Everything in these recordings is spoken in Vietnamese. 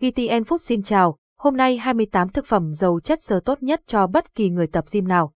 VTN Food xin chào, hôm nay 28 thực phẩm giàu chất xơ tốt nhất cho bất kỳ người tập gym nào.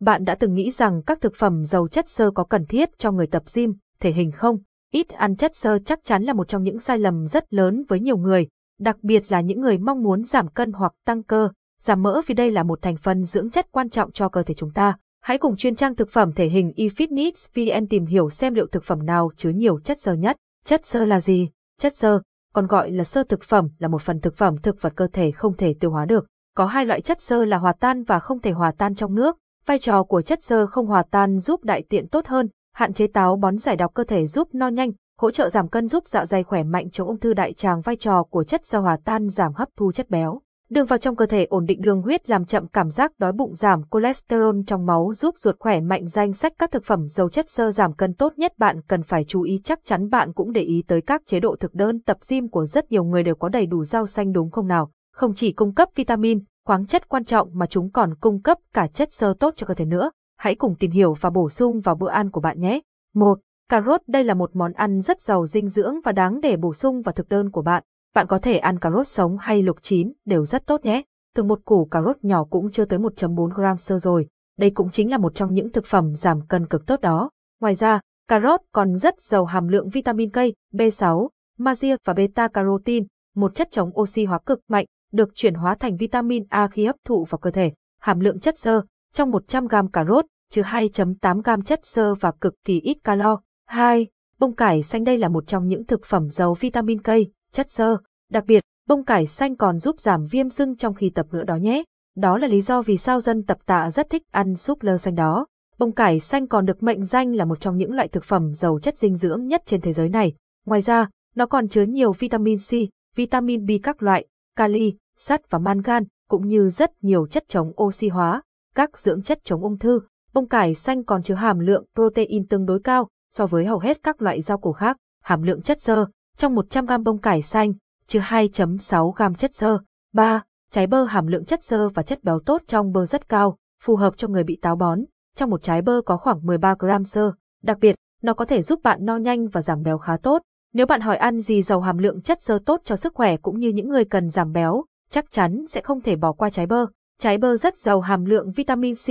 Bạn đã từng nghĩ rằng các thực phẩm giàu chất xơ có cần thiết cho người tập gym, thể hình không? Ít ăn chất xơ chắc chắn là một trong những sai lầm rất lớn với nhiều người, đặc biệt là những người mong muốn giảm cân hoặc tăng cơ, giảm mỡ vì đây là một thành phần dưỡng chất quan trọng cho cơ thể chúng ta. Hãy cùng chuyên trang thực phẩm thể hình eFitness VN tìm hiểu xem liệu thực phẩm nào chứa nhiều chất xơ nhất. Chất xơ là gì? Chất xơ, còn gọi là sơ thực phẩm, là một phần thực phẩm thực vật cơ thể không thể tiêu hóa được. Có hai loại chất xơ là hòa tan và không thể hòa tan trong nước. Vai trò của chất xơ không hòa tan giúp đại tiện tốt hơn, hạn chế táo bón giải độc cơ thể giúp no nhanh, hỗ trợ giảm cân giúp dạ dày khỏe mạnh chống ung thư đại tràng vai trò của chất xơ hòa tan giảm hấp thu chất béo. Đường vào trong cơ thể ổn định đường huyết làm chậm cảm giác đói bụng giảm cholesterol trong máu giúp ruột khỏe mạnh danh sách các thực phẩm giàu chất xơ giảm cân tốt nhất bạn cần phải chú ý chắc chắn bạn cũng để ý tới các chế độ thực đơn tập gym của rất nhiều người đều có đầy đủ rau xanh đúng không nào. Không chỉ cung cấp vitamin, khoáng chất quan trọng mà chúng còn cung cấp cả chất xơ tốt cho cơ thể nữa. Hãy cùng tìm hiểu và bổ sung vào bữa ăn của bạn nhé. 1. Cà rốt đây là một món ăn rất giàu dinh dưỡng và đáng để bổ sung vào thực đơn của bạn. Bạn có thể ăn cà rốt sống hay luộc chín, đều rất tốt nhé. Từ một củ cà rốt nhỏ cũng chưa tới 1.4 gram sơ rồi. Đây cũng chính là một trong những thực phẩm giảm cân cực tốt đó. Ngoài ra, cà rốt còn rất giàu hàm lượng vitamin K, B6, magie và beta carotin, một chất chống oxy hóa cực mạnh, được chuyển hóa thành vitamin A khi hấp thụ vào cơ thể. Hàm lượng chất xơ trong 100 gram cà rốt chứa 2.8 gram chất xơ và cực kỳ ít calo. 2. Bông cải xanh đây là một trong những thực phẩm giàu vitamin K, chất xơ. Đặc biệt, bông cải xanh còn giúp giảm viêm sưng trong khi tập nữa đó nhé. Đó là lý do vì sao dân tập tạ rất thích ăn súp lơ xanh đó. Bông cải xanh còn được mệnh danh là một trong những loại thực phẩm giàu chất dinh dưỡng nhất trên thế giới này. Ngoài ra, nó còn chứa nhiều vitamin C, vitamin B các loại, kali, sắt và mangan, cũng như rất nhiều chất chống oxy hóa, các dưỡng chất chống ung thư. Bông cải xanh còn chứa hàm lượng protein tương đối cao so với hầu hết các loại rau củ khác. Hàm lượng chất xơ trong 100 g bông cải xanh chứa 2.6 g chất xơ. 3. Trái bơ hàm lượng chất xơ và chất béo tốt trong bơ rất cao, phù hợp cho người bị táo bón. Trong một trái bơ có khoảng 13 g xơ. Đặc biệt, nó có thể giúp bạn no nhanh và giảm béo khá tốt. Nếu bạn hỏi ăn gì giàu hàm lượng chất xơ tốt cho sức khỏe cũng như những người cần giảm béo, chắc chắn sẽ không thể bỏ qua trái bơ. Trái bơ rất giàu hàm lượng vitamin C,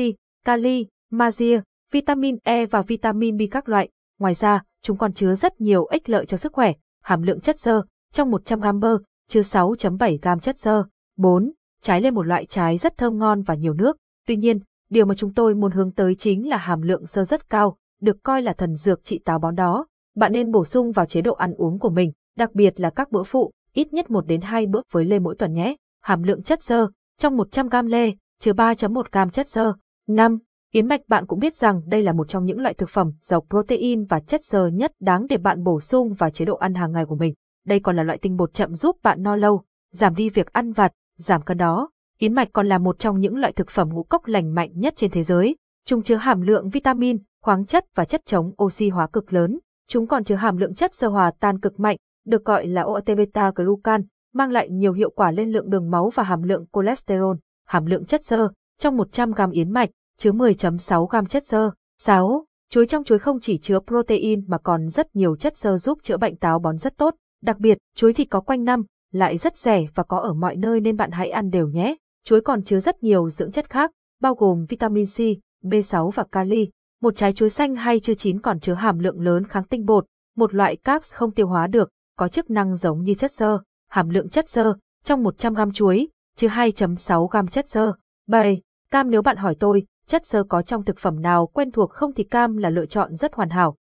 kali, magie, vitamin E và vitamin B các loại. Ngoài ra, chúng còn chứa rất nhiều ích lợi cho sức khỏe. Hàm lượng chất xơ trong 100 g bơ chứa 6.7 g chất xơ. 4. Trái lên một loại trái rất thơm ngon và nhiều nước. Tuy nhiên, điều mà chúng tôi muốn hướng tới chính là hàm lượng xơ rất cao, được coi là thần dược trị táo bón đó. Bạn nên bổ sung vào chế độ ăn uống của mình, đặc biệt là các bữa phụ, ít nhất 1 đến 2 bữa với lê mỗi tuần nhé. Hàm lượng chất xơ trong 100 g lê chứa 3.1 g chất xơ. 5. Yến mạch bạn cũng biết rằng đây là một trong những loại thực phẩm giàu protein và chất xơ nhất đáng để bạn bổ sung vào chế độ ăn hàng ngày của mình. Đây còn là loại tinh bột chậm giúp bạn no lâu, giảm đi việc ăn vặt, giảm cân đó. Yến mạch còn là một trong những loại thực phẩm ngũ cốc lành mạnh nhất trên thế giới. Chúng chứa hàm lượng vitamin, khoáng chất và chất chống oxy hóa cực lớn. Chúng còn chứa hàm lượng chất sơ hòa tan cực mạnh, được gọi là OAT beta glucan, mang lại nhiều hiệu quả lên lượng đường máu và hàm lượng cholesterol. Hàm lượng chất xơ trong 100 g yến mạch chứa 10.6 gam chất xơ. 6. Chuối trong chuối không chỉ chứa protein mà còn rất nhiều chất xơ giúp chữa bệnh táo bón rất tốt. Đặc biệt, chuối thì có quanh năm, lại rất rẻ và có ở mọi nơi nên bạn hãy ăn đều nhé. Chuối còn chứa rất nhiều dưỡng chất khác, bao gồm vitamin C, B6 và kali. Một trái chuối xanh hay chưa chín còn chứa hàm lượng lớn kháng tinh bột, một loại carbs không tiêu hóa được, có chức năng giống như chất xơ. Hàm lượng chất xơ trong 100 gam chuối chứa 2.6 gram chất xơ. 7. Cam nếu bạn hỏi tôi, chất xơ có trong thực phẩm nào quen thuộc không thì cam là lựa chọn rất hoàn hảo.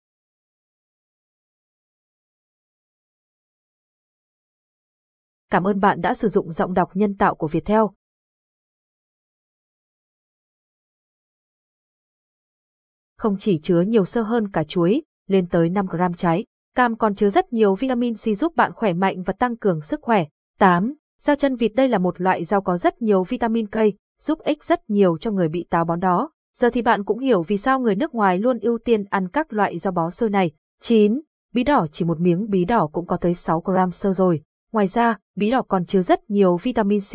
Cảm ơn bạn đã sử dụng giọng đọc nhân tạo của Viettel. Không chỉ chứa nhiều sơ hơn cả chuối, lên tới 5 gram trái, cam còn chứa rất nhiều vitamin C giúp bạn khỏe mạnh và tăng cường sức khỏe. 8. Rau chân vịt đây là một loại rau có rất nhiều vitamin K, giúp ích rất nhiều cho người bị táo bón đó. Giờ thì bạn cũng hiểu vì sao người nước ngoài luôn ưu tiên ăn các loại rau bó xơ này. 9. Bí đỏ chỉ một miếng bí đỏ cũng có tới 6 gram sơ rồi. Ngoài ra, bí đỏ còn chứa rất nhiều vitamin C,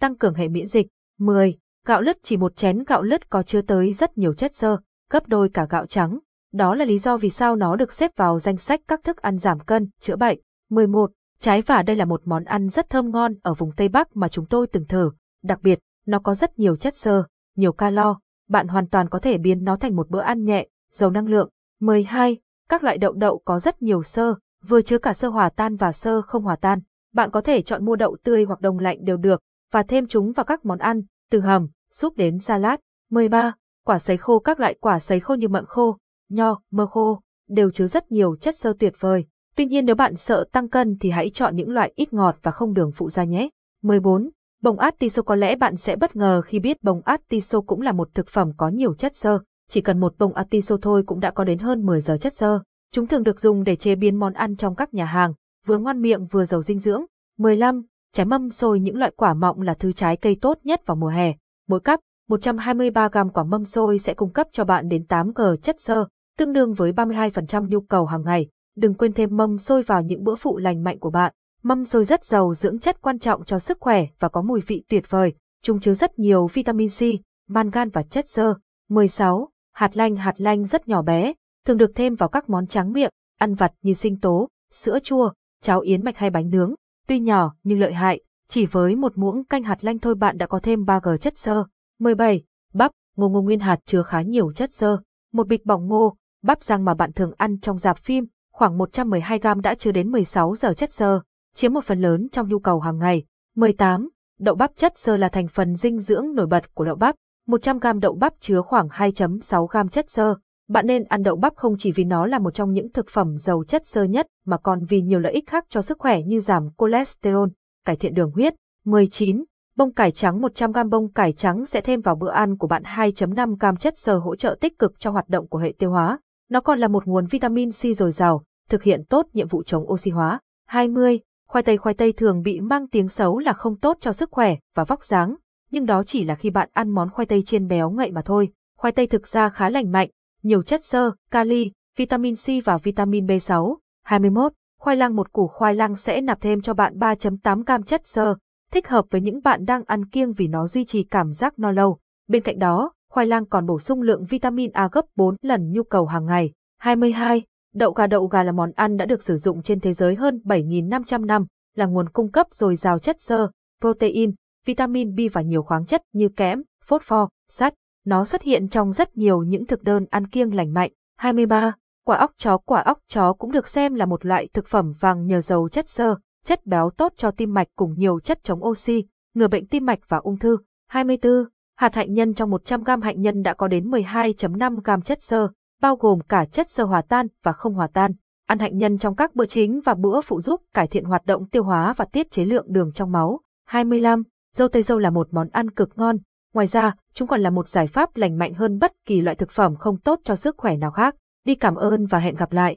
tăng cường hệ miễn dịch. 10. Gạo lứt chỉ một chén gạo lứt có chứa tới rất nhiều chất xơ, gấp đôi cả gạo trắng. Đó là lý do vì sao nó được xếp vào danh sách các thức ăn giảm cân, chữa bệnh. 11. Trái vả đây là một món ăn rất thơm ngon ở vùng Tây Bắc mà chúng tôi từng thử, đặc biệt, nó có rất nhiều chất xơ, nhiều calo, bạn hoàn toàn có thể biến nó thành một bữa ăn nhẹ, giàu năng lượng. 12. Các loại đậu đậu có rất nhiều xơ, vừa chứa cả xơ hòa tan và xơ không hòa tan. Bạn có thể chọn mua đậu tươi hoặc đông lạnh đều được, và thêm chúng vào các món ăn, từ hầm, súp đến salad. 13. Quả sấy khô Các loại quả sấy khô như mận khô, nho, mơ khô, đều chứa rất nhiều chất xơ tuyệt vời. Tuy nhiên nếu bạn sợ tăng cân thì hãy chọn những loại ít ngọt và không đường phụ gia nhé. 14. Bông artiso có lẽ bạn sẽ bất ngờ khi biết bông artiso cũng là một thực phẩm có nhiều chất xơ. Chỉ cần một bông artiso thôi cũng đã có đến hơn 10 giờ chất xơ. Chúng thường được dùng để chế biến món ăn trong các nhà hàng, vừa ngon miệng vừa giàu dinh dưỡng. 15. Trái mâm xôi những loại quả mọng là thứ trái cây tốt nhất vào mùa hè. Mỗi cắp, 123 g quả mâm xôi sẽ cung cấp cho bạn đến 8 g chất xơ, tương đương với 32% nhu cầu hàng ngày. Đừng quên thêm mâm xôi vào những bữa phụ lành mạnh của bạn. Mâm xôi rất giàu dưỡng chất quan trọng cho sức khỏe và có mùi vị tuyệt vời. Chúng chứa rất nhiều vitamin C, mangan và chất xơ. 16. Hạt lanh Hạt lanh rất nhỏ bé, thường được thêm vào các món tráng miệng, ăn vặt như sinh tố, sữa chua, cháo yến mạch hay bánh nướng. Tuy nhỏ nhưng lợi hại, chỉ với một muỗng canh hạt lanh thôi bạn đã có thêm 3G chất xơ. 17. Bắp, ngô ngô nguyên hạt chứa khá nhiều chất xơ. Một bịch bỏng ngô, bắp rang mà bạn thường ăn trong dạp phim, khoảng 112g đã chứa đến 16 giờ chất xơ, chiếm một phần lớn trong nhu cầu hàng ngày. 18. Đậu bắp chất xơ là thành phần dinh dưỡng nổi bật của đậu bắp. 100g đậu bắp chứa khoảng 2.6g chất xơ. Bạn nên ăn đậu bắp không chỉ vì nó là một trong những thực phẩm giàu chất xơ nhất mà còn vì nhiều lợi ích khác cho sức khỏe như giảm cholesterol, cải thiện đường huyết. 19. Bông cải trắng 100g bông cải trắng sẽ thêm vào bữa ăn của bạn 2.5g chất xơ hỗ trợ tích cực cho hoạt động của hệ tiêu hóa. Nó còn là một nguồn vitamin C dồi dào, thực hiện tốt nhiệm vụ chống oxy hóa. 20. Khoai tây khoai tây thường bị mang tiếng xấu là không tốt cho sức khỏe và vóc dáng, nhưng đó chỉ là khi bạn ăn món khoai tây chiên béo ngậy mà thôi. Khoai tây thực ra khá lành mạnh, nhiều chất xơ, kali, vitamin C và vitamin B6. 21. Khoai lang một củ khoai lang sẽ nạp thêm cho bạn 3.8 gam chất xơ, thích hợp với những bạn đang ăn kiêng vì nó duy trì cảm giác no lâu. Bên cạnh đó, khoai lang còn bổ sung lượng vitamin A gấp 4 lần nhu cầu hàng ngày. 22. Đậu gà Đậu gà là món ăn đã được sử dụng trên thế giới hơn 7.500 năm, là nguồn cung cấp dồi dào chất xơ, protein, vitamin B và nhiều khoáng chất như kẽm, phốt pho, sắt. Nó xuất hiện trong rất nhiều những thực đơn ăn kiêng lành mạnh. 23. Quả óc chó Quả óc chó cũng được xem là một loại thực phẩm vàng nhờ giàu chất xơ, chất béo tốt cho tim mạch cùng nhiều chất chống oxy, ngừa bệnh tim mạch và ung thư. 24. Hạt hạnh nhân trong 100 g hạnh nhân đã có đến 12.5 g chất xơ, bao gồm cả chất xơ hòa tan và không hòa tan. Ăn hạnh nhân trong các bữa chính và bữa phụ giúp cải thiện hoạt động tiêu hóa và tiết chế lượng đường trong máu. 25. Dâu tây dâu là một món ăn cực ngon. Ngoài ra, chúng còn là một giải pháp lành mạnh hơn bất kỳ loại thực phẩm không tốt cho sức khỏe nào khác. Đi cảm ơn và hẹn gặp lại.